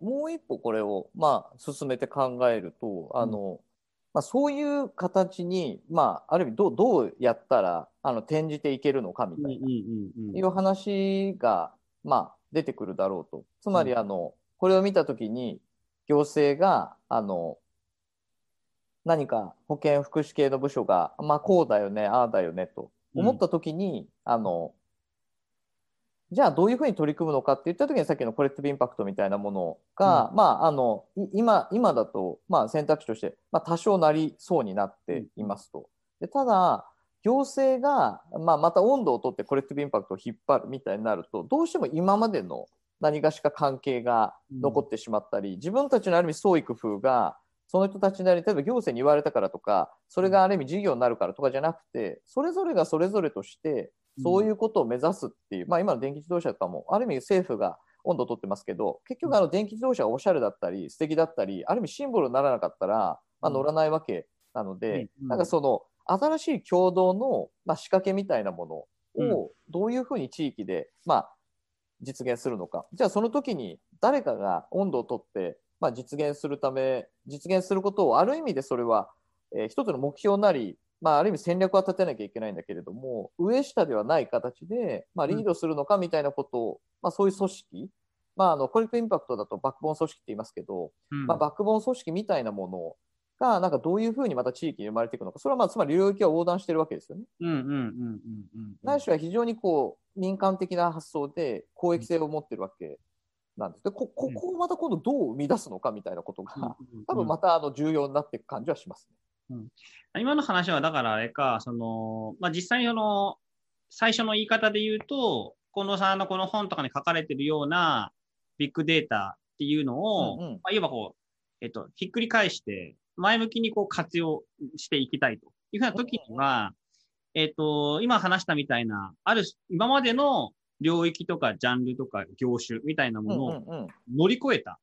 もう一歩これを、まあ、進めて考えると、あの、まあ、そういう形に、まあ、ある意味どう、どうやったら、あの、転じていけるのかみたいな、いう話が、まあ、出てくるだろうと。つまり、あの、これを見たときに、行政が、あの、何か保健福祉系の部署が、まあ、こうだよね、ああだよね、と思ったときに、うん、あの、じゃあどういうふうに取り組むのかって言ったときにさっきのコレクティブインパクトみたいなものが、うん、まあ、あの、今、今だと、まあ、選択肢として、まあ、多少なりそうになっていますと。でただ、行政が、まあ、また温度をとってコレクティブインパクトを引っ張るみたいになると、どうしても今までの何がしか関係が残ってしまったり、自分たちのある意味創意工夫が、その人たちなりに、例えば行政に言われたからとか、それがある意味事業になるからとかじゃなくて、それぞれがそれぞれとして、そういうことを目指すっていう、まあ今の電気自動車とかも、ある意味政府が温度を取ってますけど、結局あの電気自動車がおしゃれだったり、素敵だったり、ある意味シンボルにならなかったら、まあ、乗らないわけなので、なんかその、新しい共同の、まあ、仕掛けみたいなものをどういうふうに地域で、まあ、実現するのか。じゃあその時に誰かが温度をとって、まあ、実現するため、実現することをある意味でそれは、えー、一つの目標なり、まあ、ある意味戦略は立てなきゃいけないんだけれども、上下ではない形で、まあ、リードするのかみたいなことを、うん、まあ、そういう組織、まあ、あのコレクトインパクトだとバックボーン組織って言いますけど、うん、まあ、バックボーン組織みたいなものが、なんかどういうふうにまた地域に生まれていくのか、それはまあつまり領域は横断してるわけですよね。ないしは非常にこう民間的な発想で公益性を持ってるわけなんです。でこここをまた今度どう生み出すのかみたいなことが、多分またあの重要になっていく感じはしますね。うん、今の話はだからあれか、そのまあ、実際にその最初の言い方で言うと、近藤さんのこの本とかに書かれてるようなビッグデータっていうのを、うんうん、まあ、いわばこう、えっと、ひっくり返して、前向きにこう活用していきたいと。いうふうな時には、えっ、ー、と、今話したみたいな、ある、今までの領域とかジャンルとか業種みたいなものを乗り越えた。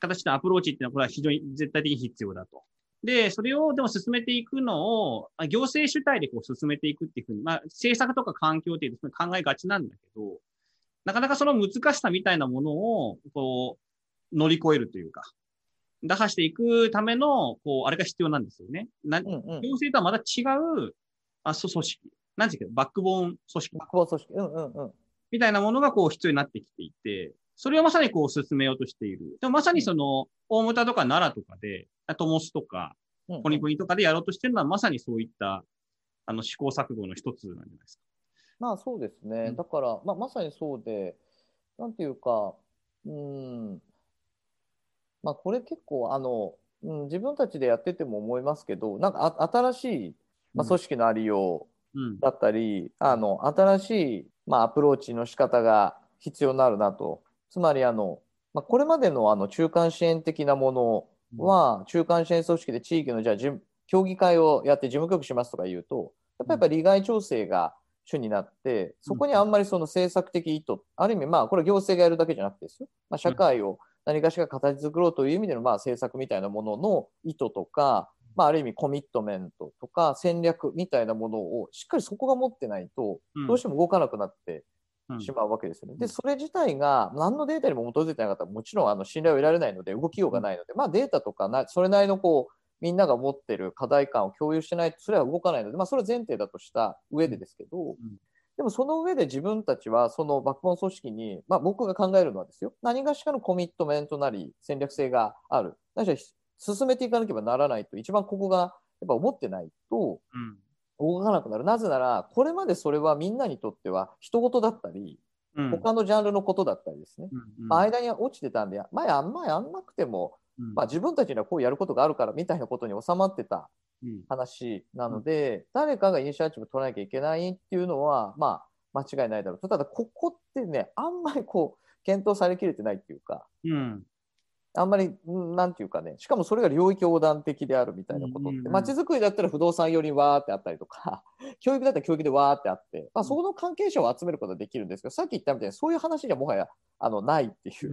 形のアプローチっていうのは、これは非常に絶対的に必要だと。で、それをでも進めていくのを、行政主体でこう進めていくっていうふうに、まあ、政策とか環境っていうの考えがちなんだけど、なかなかその難しさみたいなものを、こう、乗り越えるというか、打破していくための、こう、あれが必要なんですよね。な、うんうん、行政とはまた違う、あ、組織。なんですけど、バックボーン組織。バックボーン組織。うんうんうん。みたいなものがこう必要になってきていて、それをまさにこう進めようとしている。でもまさにその、大牟田とか奈良とかで、トモスとか、コニプニとかでやろうとしてるのは、まさにそういった、あの、試行錯誤の一つなんじゃないですか。まあそうですね。うん、だから、まあまさにそうで、なんていうか、うん、まあ、これ結構あの、うん、自分たちでやってても思いますけどなんかあ新しい、まあ、組織のありようだったり、うん、あの新しい、まあ、アプローチの仕方が必要になるなとつまりあの、まあ、これまでのあの中間支援的なものは、うん、中間支援組織で地域のじゃあ協議会をやって事務局しますとか言うとやっぱり利害調整が主になってそこにあんまりその政策的意図ある意味まあこれは行政がやるだけじゃなくてですよ、まあ、社会を何かしら形作ろうという意味でのまあ政策みたいなものの意図とか、まあ、ある意味コミットメントとか戦略みたいなものをしっかりそこが持ってないとどうしても動かなくなってしまうわけですよね。でそれ自体が何のデータにも基づいてなかったらもちろんあの信頼を得られないので動きようがないので、まあ、データとかなそれなりのこうみんなが持ってる課題感を共有してないとそれは動かないので、まあ、それは前提だとした上でですけど、でもその上で自分たちはそのバックボーン組織に、まあ、僕が考えるのはですよ。何がしかのコミットメントなり戦略性がある。何しろ進めていかなければならないと一番ここがやっぱ思ってないと動かなくなる、うん、なぜならこれまでそれはみんなにとっては人事だったり、うん、他のジャンルのことだったりですね、うんうん、まあ、間に落ちてたんで前あんまりやんなくても、まあ、自分たちにはこうやることがあるからみたいなことに収まってた話なので、うん、誰かがイニシアチブ取らなきゃいけないっていうのは、まあ、間違いないだろうただ、ここってね、あんまりこう、検討されきれてないっていうか、うん、あんまり、なんていうかね、しかもそれが領域横断的であるみたいなことって、まち、づくりだったら不動産寄りわーってあったりとか、教育だったら教育でわーってあって、まあ、そこの関係者を集めることができるんですけど、さっき言ったみたいに、そういう話じゃもはやあのないっていう。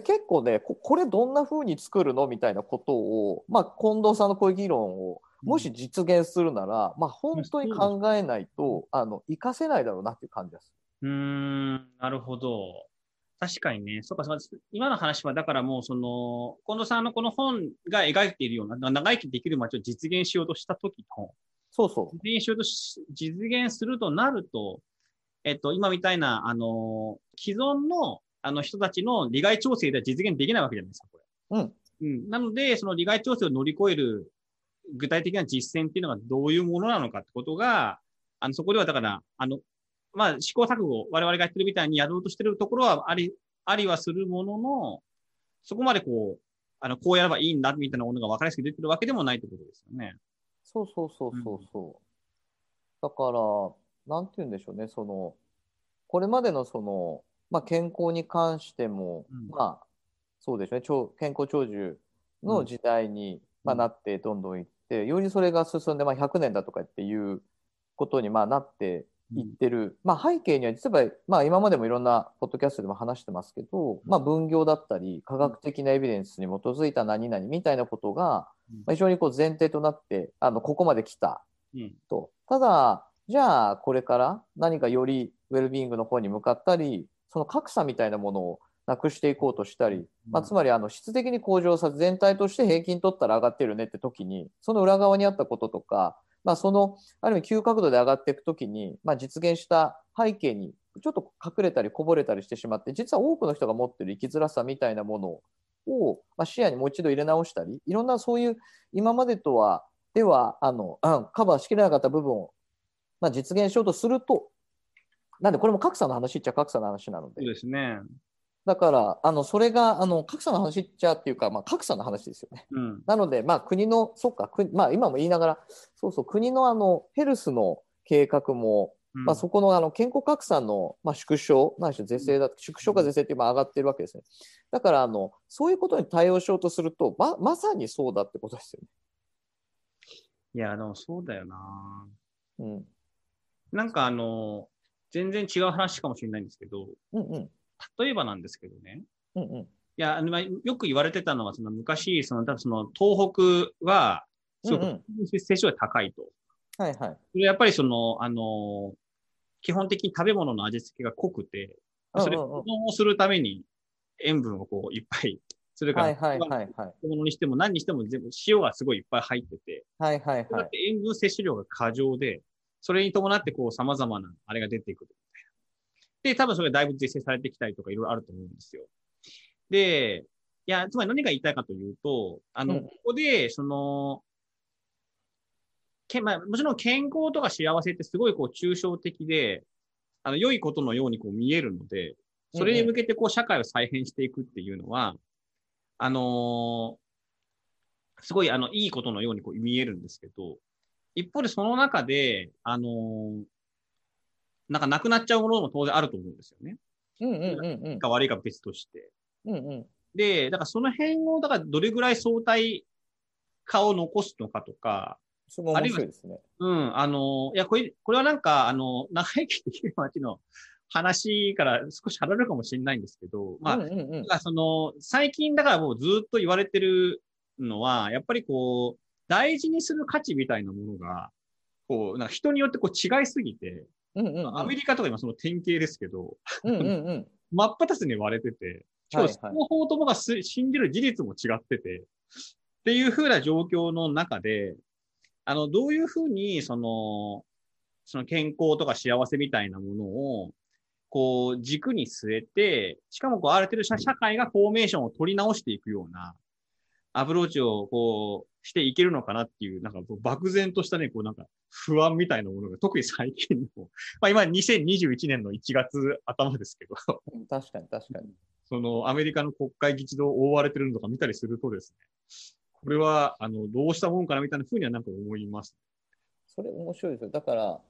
結構ねこ、これどんなふうに作るのみたいなことを、まあ、近藤さんのこういう議論を、もし実現するなら、まあ、本当に考えないと、あの、活かせないだろうなっていう感じです。うん、なるほど。確かにね。そうか、そうか今の話は、だからもう、その、近藤さんのこの本が描いているような、長生きできる街を実現しようとした時の、そうそう。実現しようとし、実現するとなると、えっと、今みたいな、あの、既存の、あの人たちの利害調整では実現できないわけじゃないですか、これ。うん。うん。なので、その利害調整を乗り越える具体的な実践っていうのがどういうものなのかってことが、あの、そこではだから、あの、まあ、試行錯誤、我々がやってるみたいにやろうとしてるところはあり、ありはするものの、そこまでこう、あの、こうやればいいんだみたいなものが分かりやすく出てるわけでもないってことですよね。そうそうそうそうそう。だから、なんて言うんでしょうね、その、これまでのその、まあ、健康に関しても、うんまあ、そうでしょうね、長健康長寿の時代に、まあ、なってどんどんいって、よりそれが進んで、まあ、100年だとかっていうことにまあなっていってる、まあ、背景には実は、まあ、今までもいろんなポッドキャストでも話してますけど、まあ、分業だったり科学的なエビデンスに基づいた何々みたいなことが、うん。まあ、非常にこう前提となってあのここまで来た。うん。と。ただ、じゃあこれから何かよりウェルビーイングの方に向かったり、その格差みたいなものをなくしていこうとしたり、まあ、つまりあの質的に向上させ全体として平均取ったら上がってるねって時にその裏側にあったこととか、まあ、そのある意味急角度で上がっていく時に、まあ、実現した背景にちょっと隠れたりこぼれたりしてしまって実は多くの人が持ってる生きづらさみたいなものを、まあ、視野にもう一度入れ直したりいろんなそういう今までとはではあの、カバーしきれなかった部分を、まあ、実現しようとするとなんでこれも格差の話っちゃ格差の話なのでそうですね。だから、あの、それが、あの、格差の話っちゃっていうか、まあ、格差の話ですよね。うん。なので、まあ、国の、そっか、国まあ、今も言いながら、そうそう、国のあの、ヘルスの計画も、うんまあ、そこのあの健康格差の、まあ、縮小、ないしろ是正だ、縮小か是正って今上がってるわけですね。だから、あの、そういうことに対応しようとすると、ま、まさにそうだってことですよいや、でもそうだよな。ね。うん。なんかあの、全然違う話かもしれないんですけど、うんうん。例えばなんですけどね。うんうん。いや、あのまあよく言われてたのは、その昔、その、多分その東北は、すごくうん接種率が高いと。はいはい。それやっぱりその、あの、基本的に食べ物の味付けが濃くて、それ保存をするために塩分をこういっぱい、それから、はいはいはいはい。食べ物にしても何にしても全部塩がすごいいっぱい入ってて、はいはいだはい。って塩分摂取量が過剰で、それに伴ってこう様々なあれが出てくる。で、多分それがだいぶ是正されてきたりとかいろいろあると思うんですよ。で、いや、つまり何が言いたいかというと、あの、うんここで、その、けまあ、もちろん健康とか幸せってすごいこう抽象的で、あの、良いことのようにこう見えるので、それに向けてこう社会を再編していくっていうのは、あのーすごいあの、いいことのようにこう見えるんですけど、一方でその中で、あのーなんかなくなっちゃうものも当然あると思うんですよね。うんうんうんうん。が悪いか別として。うんうん。で、だからその辺を、だからどれぐらい相対化を残すのかとか、それも面白いですね。うん、あの、いや、これ、これはなんか、あの、長生きできる街の話から少し離れるかもしれないんですけど、まあ、うんうんうんその、最近だからもうずっと言われてるのは、やっぱりこう、大事にする価値みたいなものが、こう、なんか人によってこう違いすぎて、うんうんうん。アメリカとか今その典型ですけど、うんうんうん。真っ二つに割れてて、しかも双方ともがす信じる事実も違ってて、っていう風な状況の中で、あの、どういうふうに、その、その健康とか幸せみたいなものを、こう、軸に据えて、しかもこう、ある程度社社会がフォーメーションを取り直していくような、アプローチをこう、していけるのかなっていう、なんか漠然としたね、こうなんか不安みたいなものが、特に最近の、まあ今2021年の1月頭ですけど、確かに確かに。そのアメリカの国会議事堂を覆われてるのとか見たりするとですね、これは、あの、どうしたもんかなみたいなふうにはなんか思います。それ面白いですよ。だから、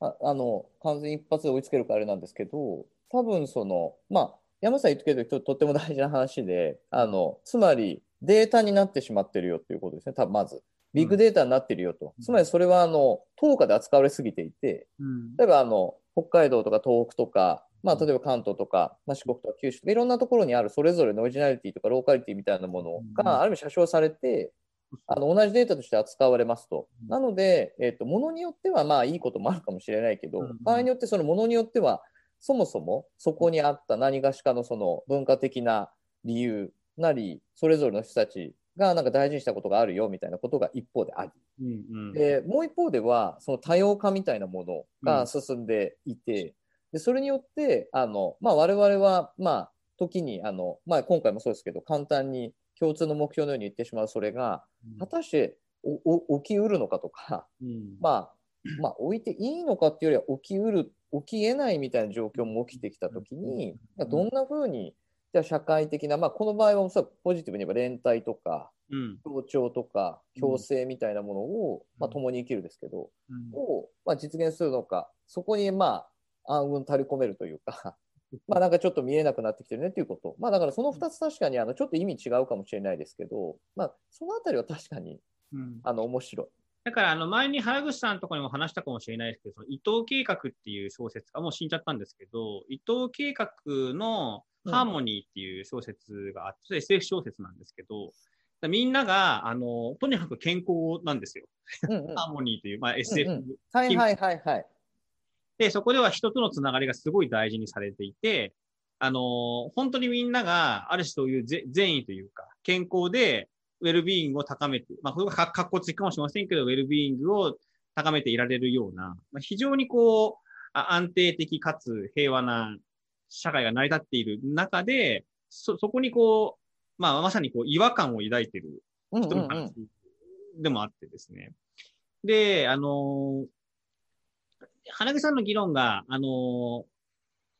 ああの、完全一発で追いつけるかあれなんですけど、多分その、まあ、山さん言ってくれるととっても大事な話で、あの、つまりデータになってしまってるよっていうことですね。多分まず。ビッグデータになってるよと。うんつまりそれはあの、等価で扱われすぎていて、うん。例えばあの北海道とか東北とか、まあ、例えば関東とか、まあ、四国とか九州とかいろんなところにあるそれぞれのオリジナリティとかローカリティみたいなものうんがある意味写真されてあの同じデータとして扱われますと。うんなので、えっとものによってはまあいいこともあるかもしれないけどうん場合によってそのものによってはそもそもそこにあった何がしかのその文化的な理由なり、それぞれの人たちがなんか大事にしたことがあるよみたいなことが一方であり、うんうん。でもう一方ではその多様化みたいなものが進んでいて、でそれによってあの、まあ、我々は、まあ、時にあの、まあ、今回もそうですけど簡単に共通の目標のように言ってしまうそれが果たしておお起きうるのかとか、うん。まあ、まあ置いていいのかっていうよりは起きうる起きえないみたいな状況も起きてきたときに、まあどんなふうにじゃあ社会的な、まあ、この場合はおそらくポジティブに言えば連帯とかうん。協調とか共生みたいなものを、まあ、共に生きるですけど、を、まあ、実現するのかそこにまあ暗雲垂れ込めるというか まあなんかちょっと見えなくなってきてるねっていうこと。まあだからその2つ確かにあのちょっと意味違うかもしれないですけど、まあ、そのあたりは確かにうん。あの面白い。だから、あの、前に原口さんのところにも話したかもしれないですけど、その伊藤計画っていう小説がもう死んじゃったんですけど、伊藤計画のハーモニーっていう小説があって、SF 小説なんですけど、みんなが、あの、とにかく健康なんですよ。うんうん、ハーモニーという、まあ、SF、うんはいはいはいはい。で、そこでは人とのつながりがすごい大事にされていて、あの、本当にみんなが、ある種そういうぜ善意というか、健康で、ウェルビーイングを高めて、まあ、これがかっこつきかもしれませんけど、ウェルビーイングを高めていられるような、まあ、非常にこう、安定的かつ平和な社会が成り立っている中で、そ、そこにこう、まあ、まさにこう、違和感を抱いている人の話でもあってですね。で、あの花毛さんの議論が、あの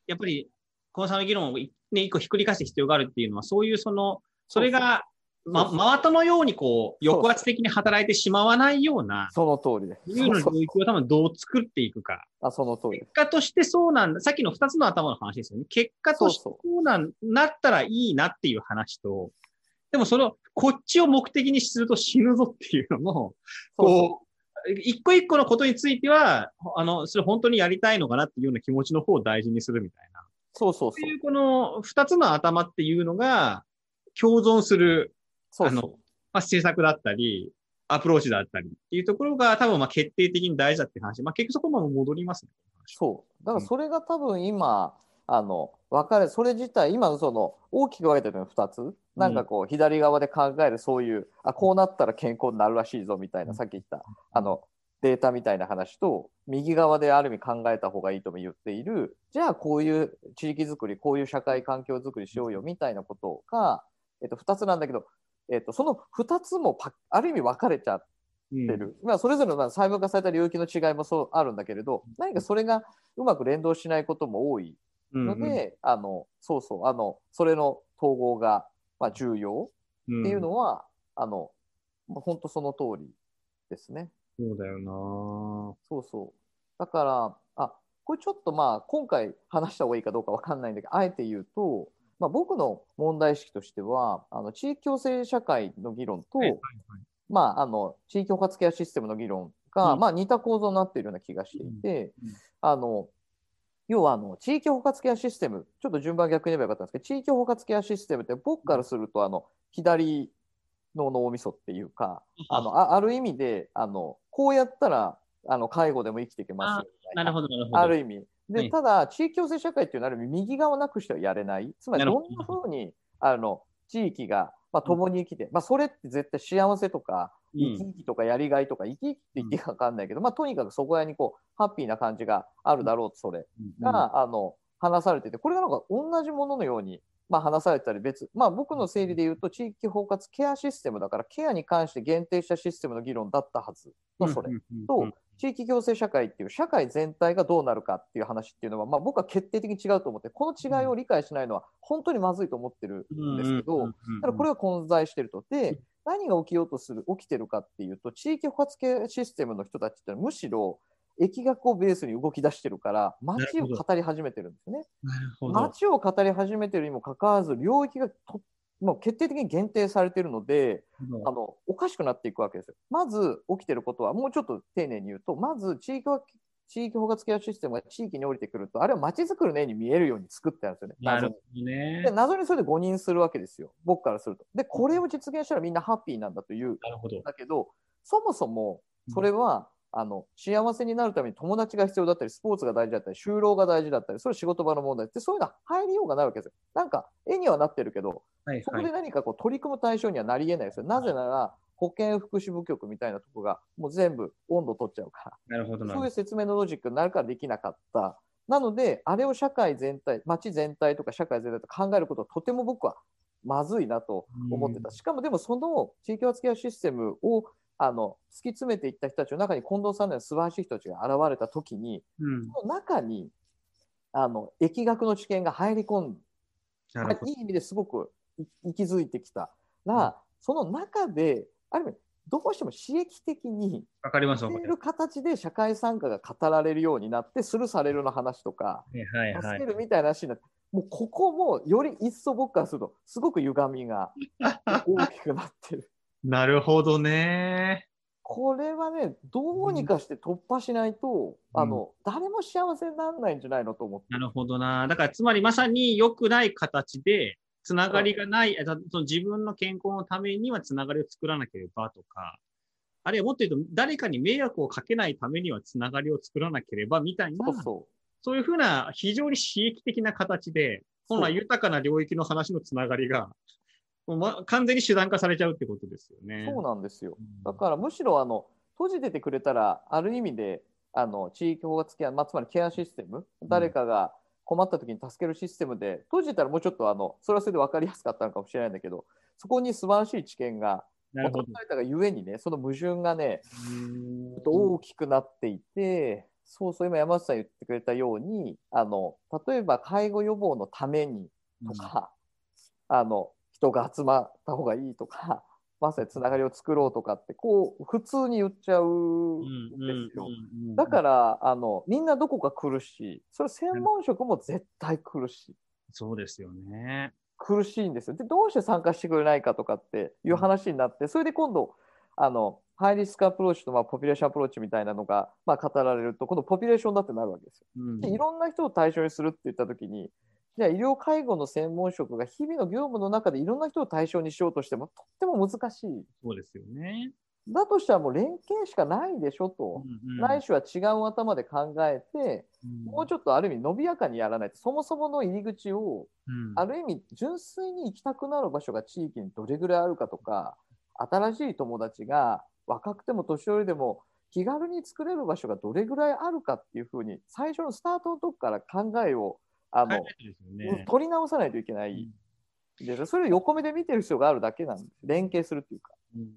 やっぱり、このさんの議論をいね、一個ひっくり返す必要があるっていうのは、そういうその、それが、ま、真綿のようにこう、抑圧的に働いてしまわないような、その通りです。自由のそうそう領域を多分どう作っていくか。あその通り。結果としてそうなんだ。さっきの二つの頭の話ですよね。結果としてそうなんなったらいいなっていう話と、でもその、こっちを目的にすると死ぬぞっていうのも、こう、一個一個のことについては、あの、それ本当にやりたいのかなっていうような気持ちの方を大事にするみたいな。そうそうそうそういうこの二つの頭っていうのが、共存する、そうそうあの、まあ、政策だったり、アプローチだったりっていうところが多分まあ決定的に大事だって話。まあ結局そこも戻りますね。そう。だからそれが多分今、あの、分かれ、それ自体、今のその、大きく分けてるの2つ。なんかこう、左側で考えるそういう、あ、こうなったら健康になるらしいぞみたいな、さっき言った、あの、データみたいな話と、右側である意味考えた方がいいとも言っている、じゃあこういう地域づくり、こういう社会環境づくりしようよみたいなことが、えっと、2つなんだけど、えっと、その2つもパある意味分かれちゃうんってる、まあ、それぞれのまあ細分化された領域の違いもそうあるんだけれど何かそれがうまく連動しないことも多いうんので、あのそうそうあのそれの統合が、まあ、重要うんっていうのは、あのまあ本当その通りですね。そうだよな。そうそう。だからあこれちょっとまあ今回話した方がいいかどうかわかんないんだけどあえて言うと、まあ、僕の問題意識としてはあの地域共生社会の議論と、はいはいまあ、あの地域包括ケアシステムの議論が、うん。まあ、似た構造になっているような気がしていて、うん。うん。あの要はあの地域包括ケアシステムちょっと順番逆に言えばよかったんですけど地域包括ケアシステムって僕からするとあの左の脳みそっていうかあのあある意味であのこうやったらあの介護でも生きていけますよみたいなるほど、なるほど。ある意味。で、はい。ただ、地域共生社会っていうのは右側なくしてはやれない。つまり、ど。どんなふうに、あの、地域が、まあ、共に生きて、まあ、それって絶対幸せとか、うん。生き生きとかやりがいとか、生き生きって言っていいか分かんないけど、まあ、とにかくそこらにこう、ハッピーな感じがあるだろうと、それが、あの、話されてて、これがなんか同じもののように、まあ、話されたり別、まあ、僕の整理で言うと、地域包括ケアシステムだから、ケアに関して限定したシステムの議論だったはずの、それ。と、地域共生社会っていう社会全体がどうなるかっていう話っていうのは、まあ、僕は決定的に違うと思ってこの違いを理解しないのは本当にまずいと思ってるんですけど、ただこれは混在してるとで何が起きようとする起きてるかっていうと地域包括系システムの人たちってのはむしろ疫学をベースに動き出してるから街を語り始めてるんですね。なるほど。街を語り始めてるにもかかわらず領域がともう決定的に限定されているので、あのおかしくなっていくわけですよ。まず起きてることは、もうちょっと丁寧に言うと、まず地域は地域包括ケアシステムが地域に降りてくると、あれは街づくりの絵に見えるように作ってあるんですよね。なるほどねで。謎にそれで誤認するわけですよ、僕からすると。で、これを実現したらみんなハッピーなんだというなるほど。だけど、そもそもそれは、あの幸せになるために友達が必要だったり、スポーツが大事だったり、就労が大事だったり、それ仕事場の問題って、そういうのは入りようがないわけですよ。なんか絵にはなってるけど、はいはいそこで。何かこう取り組む対象にはなり得ないですよ。なぜなら、保健福祉部局みたいなとこがもう全部温度取っちゃうから。なるほど。そういう説明のロジックになるからできなかった。なので、あれを社会全体、町全体とか社会全体と考えることはとても僕はまずいなと思ってた。しかもでもその地域お付き合いシステムをあの突き詰めていった人たちの中に近藤さんのような素晴らしい人たちが現れたときに、うん。その中にあの疫学の知見が入り込んなるほど。いい意味ですごくい息づいてきたら、その中で、ある意味、どうしても刺激的に、わかりますわかりまいる形で社会参加が語られるようになって、スルーされるの話とか、はいはい。助けるみたいな話になって、もうここもより一層僕からすると、すごく歪みが 大きくなってる。なるほどね。これはね、どうにかして突破しないと、うんあの誰も幸せにならないんじゃないのと思って。なるほどな。だから、つまりまさに良くない形で、つながりがない、あその自分の健康のためにはつながりを作らなければとか、あるいはもっと言うと、誰かに迷惑をかけないためにはつながりを作らなければみたいな、そうそう。そういうふうな非常に刺激的な形で、本来豊かな領域の話のつながりが、もうま、完全に手段化されちゃうってことですよね。そうなんですよ。うんだからむしろあの閉じててくれたら、ある意味であの地域包括ケア、まあ、つまりケアシステム、誰かが困った時に助けるシステムで、閉じたらもうちょっとあのそれはそれで分かりやすかったのかもしれないんだけど、そこに素晴らしい知見がなるほど。求められたがゆえにね、その矛盾がね、うんちょっと大きくなっていて、そうそう、今山内さん言ってくれたように、あの例えば介護予防のためにとか、あの人が集まった方がいいとか、まさにつながりを作ろうとかって、こう普通に言っちゃうんですよ。だからあの、みんなどこか苦しい、それ専門職も絶対苦しい。そうですよね。苦しいんですよ。で、どうして参加してくれないかとかっていう話になって、それで今度、あのハイリスクアプローチとまあポピュレーションアプローチみたいなのがまあ語られると、今度ポピュレーションだってなるわけですよ。うんでいろんな人を対象にするって言ったときに、じゃあ医療介護の専門職が日々の業務の中でいろんな人を対象にしようとしてもとっても難しい。そうですよね。だとしたらもう連携しかないでしょと。ないしは違う頭で考えて、もうちょっとある意味伸びやかにやらないと、そもそもの入り口を、ある意味純粋に行きたくなる場所が地域にどれぐらいあるかとか、新しい友達が若くても年寄りでも気軽に作れる場所がどれぐらいあるかっていうふうに、最初のスタートのとこから考えをあの、ね、取り直さないといけない。でそれを横目で見てる必要があるだけなんです。連携するっていうか。うん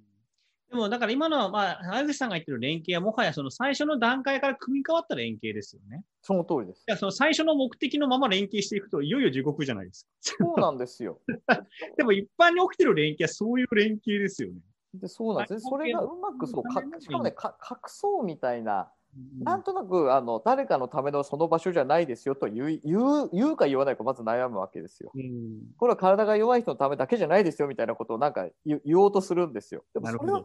でも、だから今の、まあ、原口さんが言ってる連携は、もはやその最初の段階から組み替わった連携ですよね。その通りです。いやその最初の目的のまま連携していくと、いよいよ地獄じゃないですか。そうなんですよ。でも一般に起きてる連携はそういう連携ですよね。でそうなんですね。それがうまくそう、かしかもね、か隠そうみたいな、なんとなくあの誰かのためのその場所じゃないですよと言う言うか言わないかまず悩むわけですよ。うんこれは体が弱い人のためだけじゃないですよみたいなことをなんか言言おうとするんですよ。でもそれは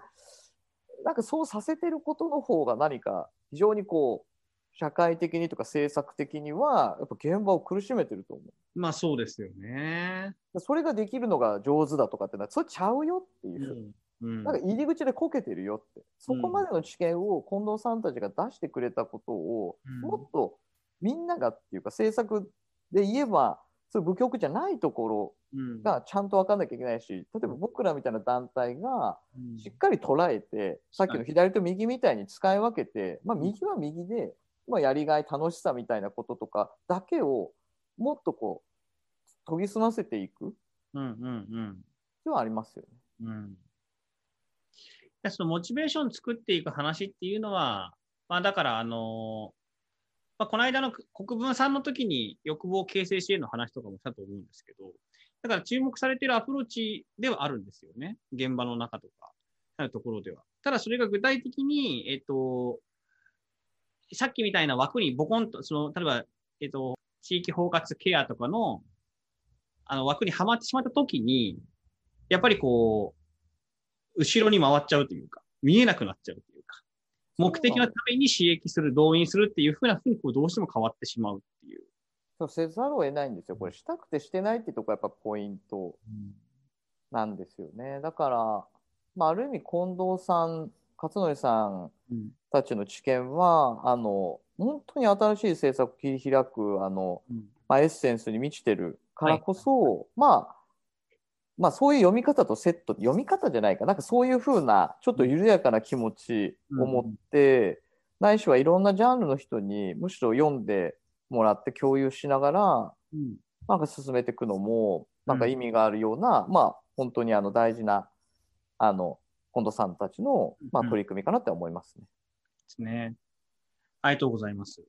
なんかそうさせてることの方が何か非常にこう社会的にとか政策的にはやっぱ現場を苦しめてると思う。まあそうですよね。それができるのが上手だとかってのはそれちゃうよっていう。うんうん。なんか入り口でこけてるよって、そこまでの知見を近藤さんたちが出してくれたことを、うん。もっとみんながっていうか、政策で言えば、そういう部局じゃないところうん。がちゃんと分かんなきゃいけないし、例えば僕らみたいな団体がうん。しっかり捉えて、さっきの左と右みたいに使い分けて、まあ、右は右で、まあ、やりがい、楽しさみたいなこととかだけをもっとこう研ぎ澄ませていくうんうんうん。必要はありますよね。うん。でそのモチベーション作っていく話っていうのは、まあ、だから、あのまあ、この間の国分さんの時に欲望形成支援の話とかもしたと思うんですけど、だから注目されているアプローチではあるんですよね。現場の中とか、あるところでは。ただそれが具体的に、えっと、さっきみたいな枠にボコンと、その、例えば、えっと、地域包括ケアとかの、あの枠にはまってしまった時に、やっぱりこう、後ろに回っちゃうというか、見えなくなっちゃうというか、目的のために刺激する、動員するっていうふうなふうにこうどうしても変わってしまうっていう。そうせざるを得ないんですよ。これしたくてしてないってとこがやっぱポイントなんですよね。だから、まあ、ある意味近藤さん勝則さんうんたちの知見は、あの、本当に新しい政策を切り開く、あの、うんまあ、エッセンスに満ちてるからこそ、まあ、まあそういう読み方とセット、読み方じゃないか、なんかそういうふうな、ちょっと緩やかな気持ちを持って、ないしはいろんなジャンルの人にむしろ読んでもらって共有しながら、うんなんか進めていくのも、なんか意味があるような、まあ本当にあの大事な、あの、近藤さんたちの、まあ、うん取り組みかなって思いますね。ですね。ありがとうございます。